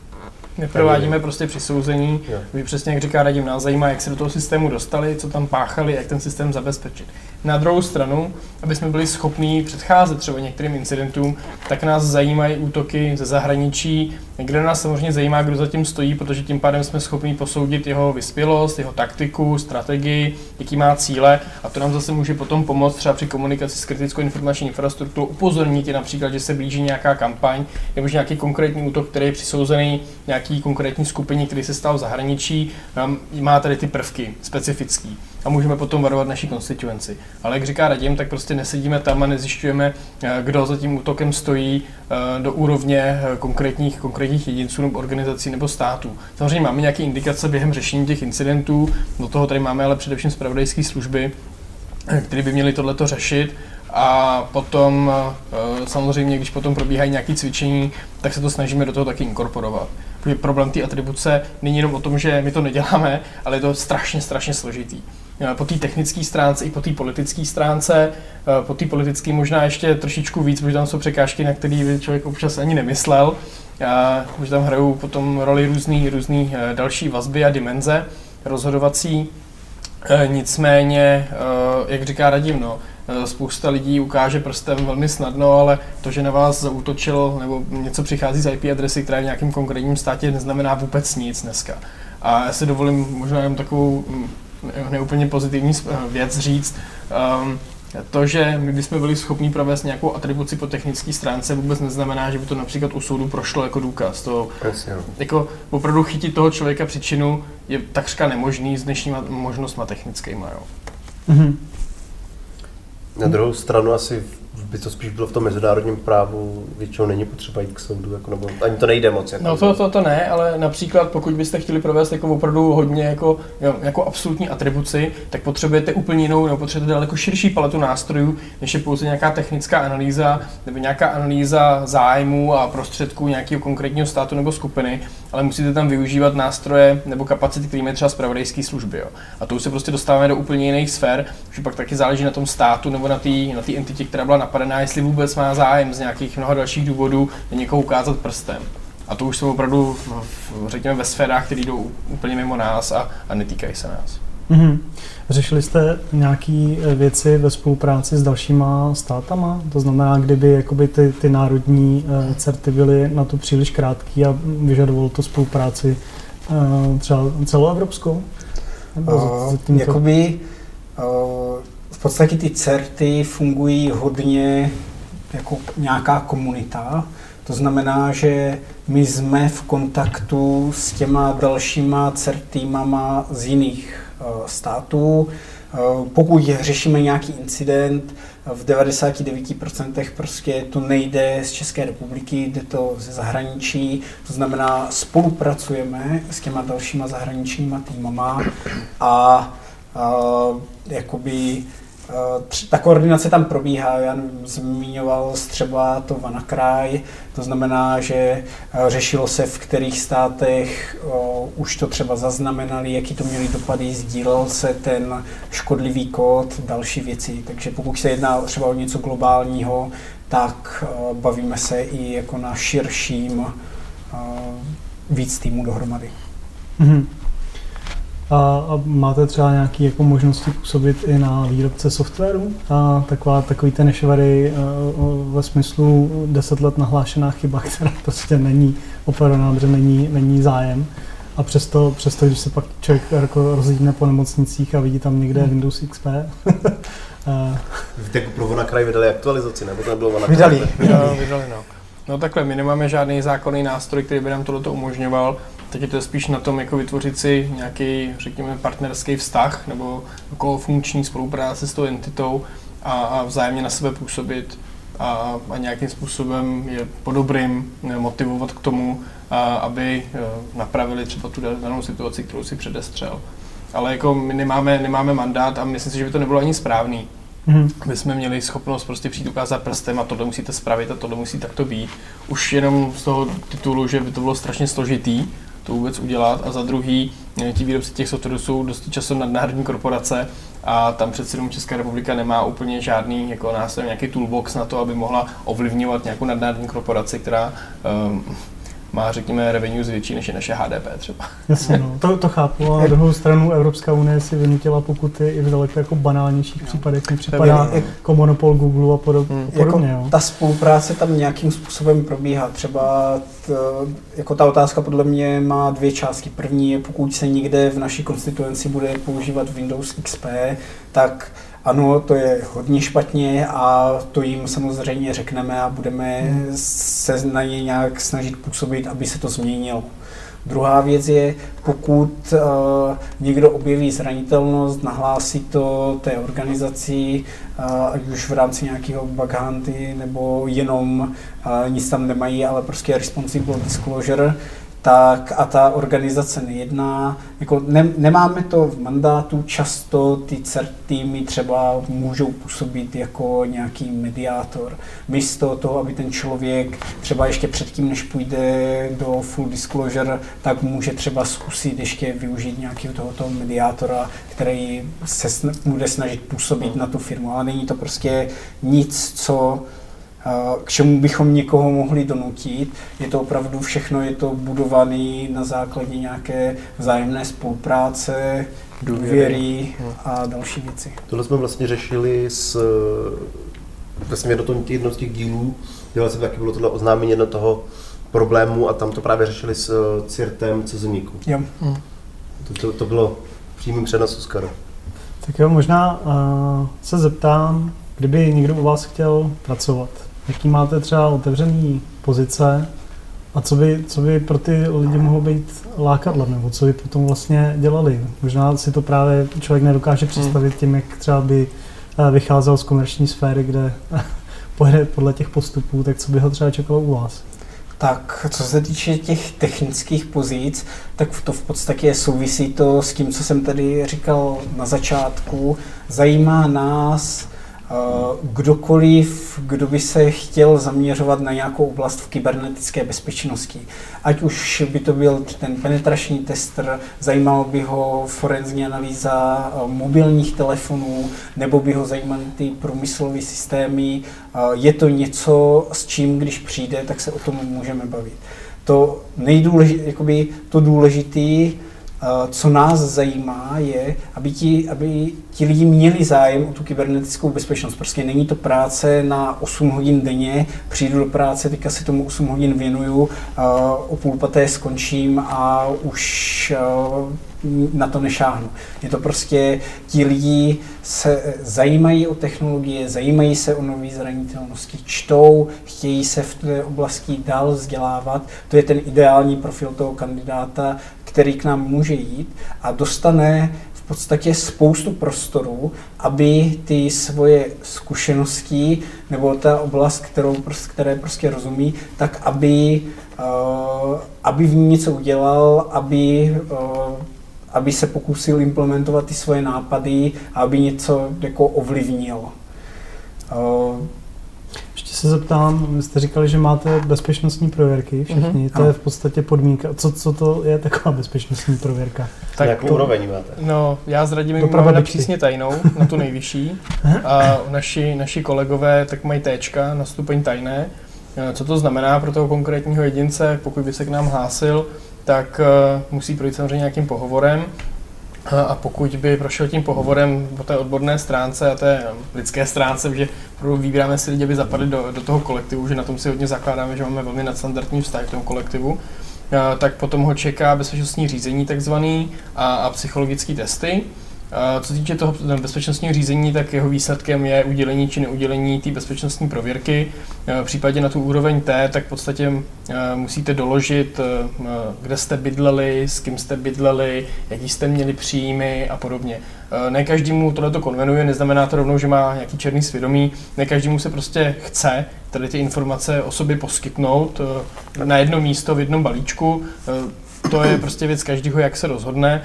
Neprovádíme prostě přisouzení. Vy přesně jak říká Radim, nás zajímá, jak se do toho systému dostali, co tam páchali, jak ten systém zabezpečit. Na druhou stranu, aby jsme byli schopni předcházet třeba některým incidentům, tak nás zajímají útoky ze zahraničí, kde nás samozřejmě zajímá, kdo zatím stojí, protože tím pádem jsme schopni posoudit jeho vyspělost, jeho taktiku, strategii, jaký má cíle. A to nám zase může potom pomoct třeba při komunikaci s kritickou informační infrastrukturou, upozornit je například, že se blíží nějaká kampaň nebo nějaký konkrétní útok, který je přisouzený nějaký konkrétní skupině, který se stal v zahraničí, má tady ty prvky specifický a můžeme potom varovat naší konstituenci. Ale jak říká Radim, tak prostě nesedíme tam a nezjišťujeme, eh, kdo za tím útokem stojí eh, do úrovně eh, konkrétních, konkrétních jedinců nebo organizací nebo států. Samozřejmě máme nějaké indikace během řešení těch incidentů, do toho tady máme ale především zpravodajské služby, které by měly tohleto řešit. A potom samozřejmě, když potom probíhají nějaké cvičení, tak se to snažíme do toho taky inkorporovat. Protože problém té atribuce není jenom o tom, že my to neděláme, ale je to strašně, strašně složitý. Eh, po té technické stránce i po té politické stránce. Eh, po té politické možná ještě trošičku víc, protože tam jsou překážky, na které by člověk občas ani nemyslel. Už tam hrajou potom roli různý, různý eh, další vazby a dimenze rozhodovací. Nicméně, jak říká Radim, no, spousta lidí ukáže prstem velmi snadno, ale to, že na vás zautočil nebo něco přichází z IP adresy, která je v nějakém konkrétním státě, neznamená vůbec nic dneska. A já si dovolím možná jen takovou mm, neúplně pozitivní věc říct. Um, to, že my bychom byli schopni provést nějakou atribuci po technické stránce, vůbec neznamená, že by to například u soudu prošlo jako důkaz. To, Jasně. jako opravdu chytit toho člověka příčinu je takřka nemožný s dnešníma možnostma technickými. Jo. Mm-hmm. Na druhou stranu asi by to spíš bylo v tom mezinárodním právu, většinou není potřeba jít k soudu, jako, nebo ani to nejde moc. Jako, no to, to, to ne, ale například pokud byste chtěli provést jako opravdu hodně jako, jako absolutní atribuci, tak potřebujete úplně jinou, nebo potřebujete daleko širší paletu nástrojů, než je pouze nějaká technická analýza, nebo nějaká analýza zájmu a prostředků nějakého konkrétního státu nebo skupiny, ale musíte tam využívat nástroje nebo kapacity, které mají třeba zpravodajské služby. Jo. A to už se prostě dostáváme do úplně jiných sfér, že pak taky záleží na tom státu nebo na té na entitě, která byla napadená, jestli vůbec má zájem z nějakých mnoha dalších důvodů někoho ukázat prstem. A to už jsou opravdu, no, řekněme, ve sférách, které jdou úplně mimo nás a, a netýkají se nás. Mm-hmm. Řešili jste nějaké eh, věci ve spolupráci s dalšíma státama? To znamená, kdyby jakoby ty, ty národní uh, certy byly na to příliš krátký a vyžadovalo to spolupráci uh, třeba celoevropskou? uh, jakoby, uh, v podstatě ty certy fungují hodně jako nějaká komunita. To znamená, že my jsme v kontaktu s těma dalšíma certýmama z jiných států. Uh, pokud řešíme nějaký incident, v 99% prostě to nejde z České republiky, jde to ze zahraničí, to znamená spolupracujeme s těma dalšíma zahraničníma týmama a uh, jakoby Eh, ta koordinace tam probíhá, já zmiňoval třeba to Vanakraj, to znamená, že eh, řešilo se, v kterých státech o, už to třeba zaznamenali, jaký to měli dopady, sdílel se ten škodlivý kód, další věci. Takže pokud se jedná třeba o něco globálního, tak eh, bavíme se i jako na širším víc týmů dohromady. Mm-hmm. A, a máte třeba nějaké jako možnosti působit i na výrobce softwaru? A taková, takový ten nešvary ve smyslu 10 let nahlášená chyba, která prostě není operovaná, protože není, není zájem. A přesto, přesto, když se pak člověk jako rozlídne po nemocnicích a vidí tam někde hmm. Windows XP, Víte, jako pro kraj vydali aktualizaci, nebo to nebylo Vanakraj? Vydali, vydali, vydali, no. No takhle, my nemáme žádný zákonný nástroj, který by nám tohle umožňoval, tak je to spíš na tom, jako vytvořit si nějaký, řekněme, partnerský vztah nebo jako funkční spolupráce s tou entitou a, a vzájemně na sebe působit a, a nějakým způsobem je po dobrým motivovat k tomu, a, aby e, napravili třeba tu danou situaci, kterou si předestřel. Ale jako my nemáme, nemáme mandát a myslím si, že by to nebylo ani správný. Mm-hmm. My jsme měli schopnost prostě přijít ukázat prstem a tohle musíte spravit a tohle musí takto být. Už jenom z toho titulu, že by to bylo strašně složitý, to vůbec udělat. A za druhý, eh, ti výrobci těch softwarů jsou dosti často nadnárodní korporace a tam přece jenom Česká republika nemá úplně žádný jako nástroj, nějaký toolbox na to, aby mohla ovlivňovat nějakou nadnárodní korporaci, která um, má, řekněme, revenues větší než je naše HDP třeba. Jasně, no, to, to chápu, a na druhou stranu Evropská unie si vynutila pokuty i v daleko jako banálnějších no. případech, mi připadá jako monopol Google a podob, hmm. podobně. Jako jo. Ta spolupráce tam nějakým způsobem probíhá. Třeba t, jako ta otázka podle mě má dvě části. První je, pokud se někde v naší konstituenci bude používat Windows XP, tak ano, to je hodně špatně a to jim samozřejmě řekneme a budeme se na ně nějak snažit působit, aby se to změnilo. Druhá věc je, pokud uh, někdo objeví zranitelnost, nahlásí to té organizaci, uh, ať už v rámci nějakého bug hunty, nebo jenom uh, nic tam nemají, ale prostě responsible disclosure, tak a ta organizace nejedná. Jako ne, nemáme to v mandátu, často ty CERT týmy třeba můžou působit jako nějaký mediátor. Místo toho, aby ten člověk třeba ještě předtím, než půjde do full disclosure, tak může třeba zkusit ještě využít nějakého tohoto mediátora, který se sn- bude snažit působit na tu firmu. Ale není to prostě nic, co k čemu bychom někoho mohli donutit. Je to opravdu všechno, je to budované na základě nějaké vzájemné spolupráce, důvěry a další věci. Tohle jsme vlastně řešili s vlastně jedno, jedno z těch dílů, kde se taky bylo tohle oznámení jedno toho problému a tam to právě řešili s eh, CIRTem Cezemíku. Jo. Hmm. To, to, to bylo přímým přenosu z Tak jo, možná uh, se zeptám, kdyby někdo u vás chtěl pracovat, jaký máte třeba otevřený pozice a co by, co by pro ty lidi mohlo být lákadlem, nebo co by potom vlastně dělali. Možná si to právě člověk nedokáže hmm. představit tím, jak třeba by eh, vycházel z komerční sféry, kde pojede podle těch postupů, tak co by ho třeba čekalo u vás? Tak co se týče těch technických pozic, tak to v podstatě souvisí to s tím, co jsem tady říkal na začátku. Zajímá nás kdokoliv, kdo by se chtěl zaměřovat na nějakou oblast v kybernetické bezpečnosti. Ať už by to byl ten penetrační tester, zajímalo by ho forenzní analýza eh, mobilních telefonů, nebo by ho zajímaly ty průmyslové systémy. Eh, je to něco, s čím, když přijde, tak se o tom můžeme bavit. To nejdůležitější, to důležité, co nás zajímá, je, aby ti, aby ti lidi měli zájem o tu kybernetickou bezpečnost. Prostě není to práce na 8 hodin denně, přijdu do práce, teďka si tomu 8 hodin věnuju, o půl paté skončím a už na to nešáhnu. Je to prostě, ti lidi se zajímají o technologie, zajímají se o nové zranitelnosti, čtou, chtějí se v té oblasti dál vzdělávat. To je ten ideální profil toho kandidáta, který k nám může jít a dostane v podstatě spoustu prostoru, aby ty svoje zkušenosti nebo ta oblast, kterou, které prostě rozumí, tak aby, uh, aby v ní něco udělal, aby, uh, aby se pokusil implementovat ty svoje nápady a aby něco jako ovlivnil. Uh, se zeptám, vy jste říkali, že máte bezpečnostní prověrky všichni, mm-hmm. to je v podstatě podmínka. Co, co to je taková bezpečnostní prověrka? Tak Jakou to, úroveň máte? No, já s Radimem máme na přísně tajnou, na tu nejvyšší. A naši, naši kolegové tak mají Tčka na stupeň tajné. Eh, co to znamená pro toho konkrétního jedince, pokud by se k nám hlásil, tak uh, musí projít samozřejmě nějakým pohovorem a pokud by prošel tím pohovorem po té odborné stránce a té lidské stránce, že vybíráme si lidi, aby zapadli do, do toho kolektivu, že na tom si hodně zakládáme, že máme velmi nadstandardní vztah k tomu kolektivu, tak potom ho čeká bezpečnostní řízení takzvaný a, a psychologické testy. Co týče toho bezpečnostního řízení, tak jeho výsledkem je udělení či neudělení té bezpečnostní prověrky. V případě na tu úroveň T, tak v podstatě musíte doložit, kde jste bydleli, s kým jste bydleli, jaký jste měli příjmy a podobně. Ne každému tohle konvenuje, neznamená to rovnou, že má nějaký černý svědomí, ne každému se prostě chce tady ty informace o sobě poskytnout na jedno místo v jednom balíčku. To je prostě věc každého, jak se rozhodne.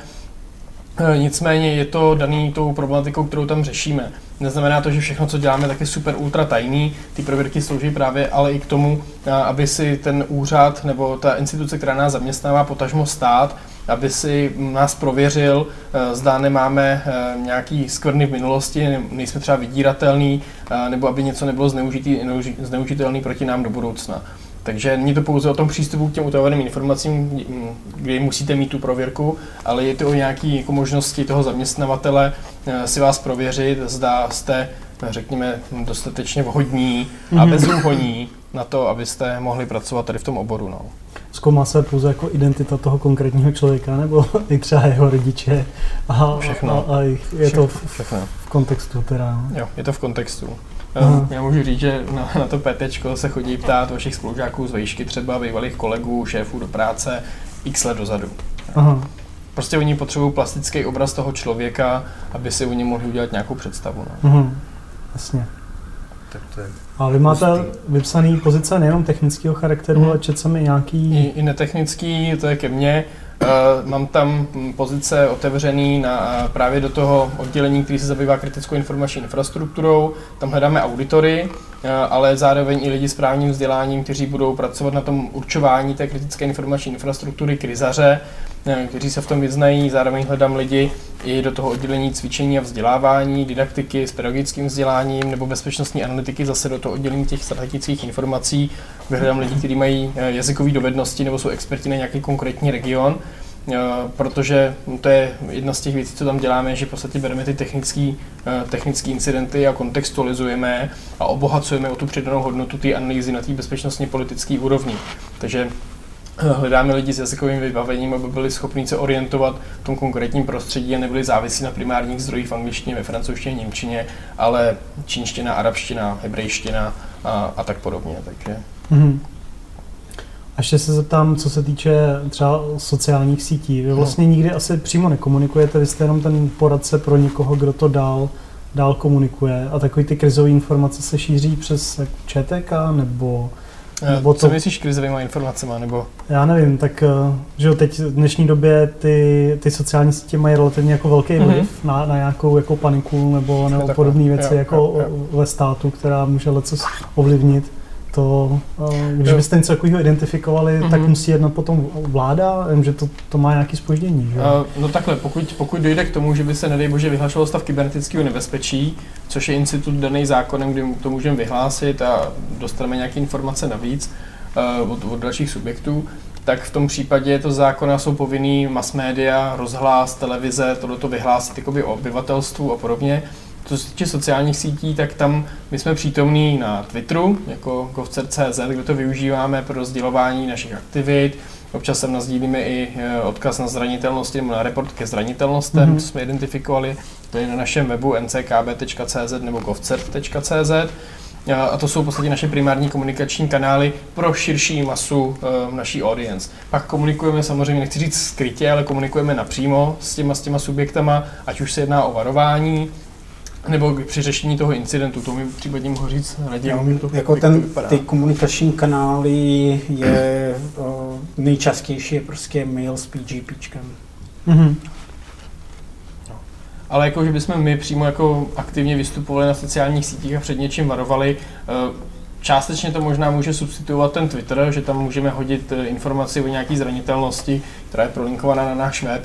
Eh, nicméně je to daný tou problematikou, kterou tam řešíme. Neznamená to, že všechno, co děláme, tak je super ultra tajný. Ty prověrky slouží právě ale i k tomu, eh, aby si ten úřad nebo ta instituce, která nás zaměstnává, potažmo stát, aby si nás prověřil, eh, zda nemáme nějaký skvrny v minulosti, nejsme třeba vydíratelný, nebo aby něco nebylo zneužitý, zneužitelný proti nám do budoucna. Takže není to pouze o tom přístupu k těm utajovaným informacím, kdy musíte mít tu prověrku, ale je to o nějaké jako možnosti toho zaměstnavatele eh, si vás prověřit, zda jste, řekněme, dostatečně vhodní a mhm. bezúhoní na to, abyste mohli pracovat tady v tom oboru. No. Zkoumá se pouze jako identita toho konkrétního člověka, nebo i třeba jeho rodiče? A, Všechno. A, a je to v, Všechno. v kontextu teda? Jo, je to v kontextu. Aha. Já můžu říct, že na, na to PT se chodí ptát vašich spolužáků z vejšky, třeba bývalých kolegů, šéfů do práce, x let dozadu. Aha. Prostě oni potřebují plastický obraz toho člověka, aby si o něm mohli udělat nějakou představu. No. Aha. Jasně. Tak to je a vy máte vypsaný pozice nejenom technického charakteru, hmm. ale čet i nějaký... I, I netechnický, to je ke mně. Uh, mám tam pozice otevřený na, uh, právě do toho oddělení, který se zabývá kritickou informační infrastrukturou. Tam hledáme auditory, uh, ale zároveň i lidi s právním vzděláním, kteří budou pracovat na tom určování té kritické informační infrastruktury, krizaře, kteří se v tom vyznají. Zároveň hledám lidi i do toho oddělení cvičení a vzdělávání, didaktiky s pedagogickým vzděláním nebo bezpečnostní analytiky zase do toho oddělení těch strategických informací. Vyhledám lidi, kteří mají jazykové dovednosti nebo jsou experti na nějaký konkrétní region protože to je jedna z těch věcí, co tam děláme, že v podstatě bereme ty technické technický incidenty a kontextualizujeme a obohacujeme o tu přidanou hodnotu té analýzy na té bezpečnostně politické úrovni. Takže hledáme lidi s jazykovým vybavením, aby byli schopni se orientovat v tom konkrétním prostředí a nebyli závislí na primárních zdrojích v angličtině, ve francouzštině, němčině, ale čínština, arabština, hebrejština a, a tak podobně. Takže. Mm-hmm. A ještě se zeptám, co se týče třeba sociálních sítí. Vy vlastně no. nikdy asi přímo nekomunikujete, vy jste jenom ten poradce pro někoho, kdo to dal dál komunikuje a takový ty krizové informace se šíří přes ČTK nebo nebo Co to... myslíš krizovými informacemi? Nebo... Já nevím, tak eh, že jo, teď v dnešní době ty, ty sociální sítě mají relativně jako velký mhm. vliv mm-hmm. na, na nějakou jako paniku nebo, nebo podobné věci jo, jako jo, jo. ve státu, která může leco ovlivnit to, eh, když byste něco takového identifikovali, mm-hmm. tak musí jednat potom vláda, že to, to má nějaké spoždění. Že? Uh, no takhle, pokud, pokud dojde k tomu, že by se, nedej bože, vyhlašoval stav kybernetického nebezpečí, což je institut daný zákonem, kdy to můžeme vyhlásit a dostaneme nějaké informace navíc uh, od, od dalších subjektů, tak v tom případě to zákona jsou povinný mass media, rozhlas, televize, tohleto vyhlásit jakoby o obyvatelstvu a podobně. Co se týče sociálních sítí, tak tam my jsme přítomní na Twitteru, jako govcer.cz, kde to využíváme pro rozdělování našich aktivit. Občas sem nazdílíme i e, odkaz na zranitelnosti nebo na report ke zranitelnostem, mm-hmm. co jsme identifikovali. To je na našem webu nckb.cz nebo govcert.cz. A to jsou v podstatě naše primární komunikační kanály pro širší masu uh, naší audience. Pak komunikujeme samozřejmě, nechci říct skrytě, ale komunikujeme napřímo s těma, s těma subjektama, ať už se jedná o varování, nebo při řešení toho incidentu, to mi případně mohu říct raději. To, jako ten, ty komunikační kanály je o, nejčastější je prostě mail s PGPčkem. Mm-hmm. No. Ale jako, že bychom my přímo jako aktivně vystupovali na sociálních sítích a před něčím varovali, e, Částečně to možná může substituovat ten Twitter, že tam můžeme hodit e, informaci o nějaké zranitelnosti, která je prolinkovaná na náš web,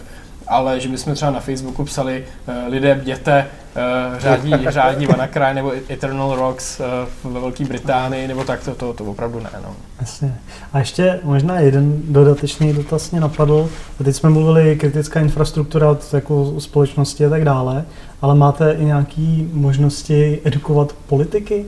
ale že bychom třeba na Facebooku psali uh, lidé bděte, uh, řádí, řádí Vanakraj nebo Eternal Rocks uh, ve Velké Británii, nebo tak, to, to, to opravdu ne. No. Jasně. A ještě možná jeden dodatečný dotaz mě napadl. Teď jsme mluvili kritická infrastruktura jako společnosti a tak dále, ale máte i nějaké možnosti edukovat politiky?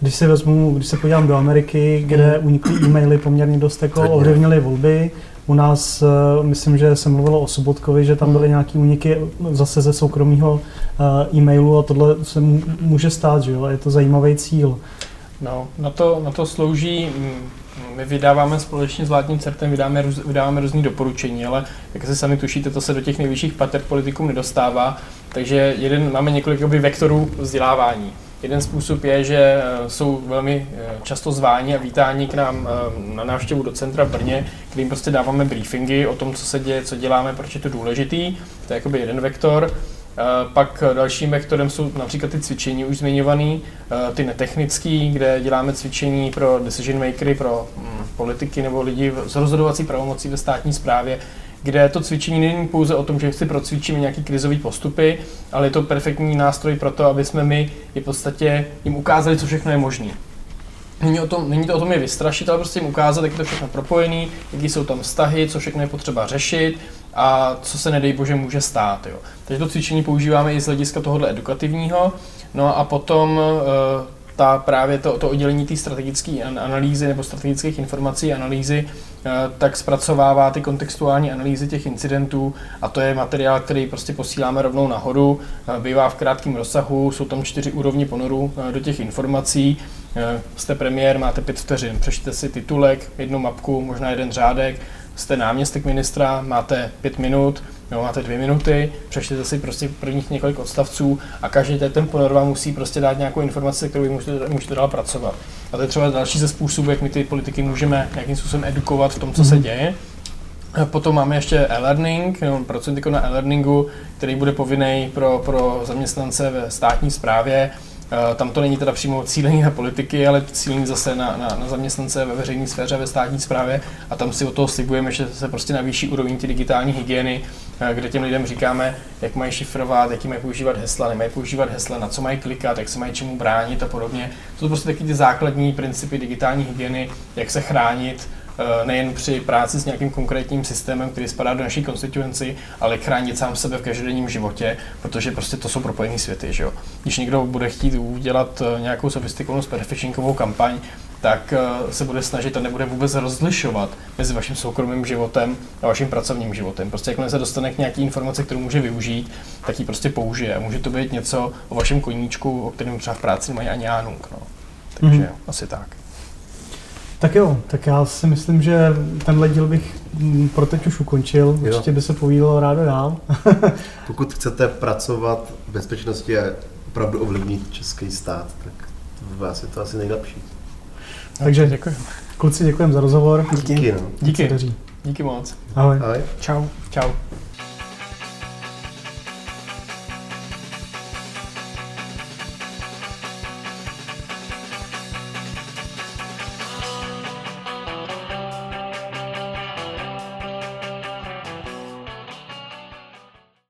Když se vezmu, když se podívám do Ameriky, kde hmm. unikly e-maily poměrně dost jako ovlivnily volby, u nás, eh, myslím, že se mluvilo o Sobotkovi, že tam byly nějaké úniky zase ze soukromého eh, e-mailu a tohle se může stát, že jo? Je to zajímavý cíl. No, na to, na to slouží, mm, my vydáváme společně s vládním CERTem, vydáme, vydáváme různé doporučení, ale jak se sami tušíte, to se do těch nejvyšších pater politikům nedostává, takže jeden, máme několik vektorů vzdělávání. Jeden způsob je, že eh, jsou velmi eh, často zváni a vítáni k nám eh, na návštěvu do centra v Brně, kde jim prostě dáváme briefingy o tom, co se děje, co děláme, proč je to důležitý. To je jakoby jeden vektor. Pak dalším vektorem jsou například ty cvičení už zmiňované, ty netechnické, kde děláme cvičení pro decision makery, pro hm, politiky nebo lidi s rozhodovací pravomocí ve státní správě, kde to cvičení není pouze o tom, že si procvičíme nějaký krizový postupy, ale je to perfektní nástroj pro to, aby jsme my i v podstatě jim ukázali, co všechno je možné. Není, o tom, není to o tom je vystrašit, ale prostě jim ukázat, jak je to všechno propojené, jaký jsou tam vztahy, co všechno je potřeba řešit a co se nedej bože může stát. Jo. Takže to cvičení používáme i z hlediska tohohle edukativního. No a potom uh, ta právě to, to oddělení té strategické analýzy nebo strategických informací analýzy, eh, tak zpracovává ty kontextuální analýzy těch incidentů a to je materiál, který prostě posíláme rovnou nahoru, eh, bývá v krátkém rozsahu, jsou tam čtyři úrovně ponoru eh, do těch informací, jste premiér, máte pět vteřin, přečtěte si titulek, jednu mapku, možná jeden řádek, jste náměstek ministra, máte pět minut, jo, máte dvě minuty, přečtěte si prostě prvních několik odstavců a každý ten ponor vám musí prostě dát nějakou informaci, kterou vy můžete, můžete dál pracovat. A to je třeba další ze způsobů, jak my ty politiky můžeme nějakým způsobem edukovat v tom, co se mhm. děje. Potom máme ještě e-learning, pracujeme na e-learningu, který bude povinný pro, pro zaměstnance ve státní správě tam to není teda přímo cílení na politiky, ale cílení zase na, na, na zaměstnance ve veřejné sféře, ve státní správě a tam si o toho slibujeme, že se prostě na vyšší úroveň ty digitální hygieny, eh, kde těm lidem říkáme, jak mají šifrovat, jaký mají používat hesla, nemají používat hesla, na co mají klikat, jak se mají čemu bránit a podobně. To jsou prostě taky ty základní principy digitální hygieny, jak se chránit, Eh, nejen při práci s nějakým konkrétním systémem, který spadá do naší konstituenci, ale chránit sám sebe v každodenním životě, protože prostě to jsou propojené světy. Že jo? Když někdo bude chtít udělat eh, nějakou sofistikovanou sperfishingovou kampaň, tak eh, se bude snažit a nebude vůbec rozlišovat mezi vaším soukromým životem a vaším pracovním životem. Prostě jakmile se dostane k nějaký informaci, kterou může využít, tak ji prostě použije. Může to být něco o vašem koníčku, o kterém třeba v práci nemají ani Jánuk. No. Takže mm-hmm. asi tak. Tak jo, tak já si myslím, že tenhle díl bych mm, pro teď už ukončil. Určitě by se povídalo rádo dál. Pokud chcete pracovat v bezpečnosti a opravdu ovlivnit český stát, tak vás je to asi nejlepší. Takže děkuji. Kluci, děkujeme za rozhovor. Díky. Díky, no. Díky. Díky moc. Ahoj. Ahoj. Čau. Čau.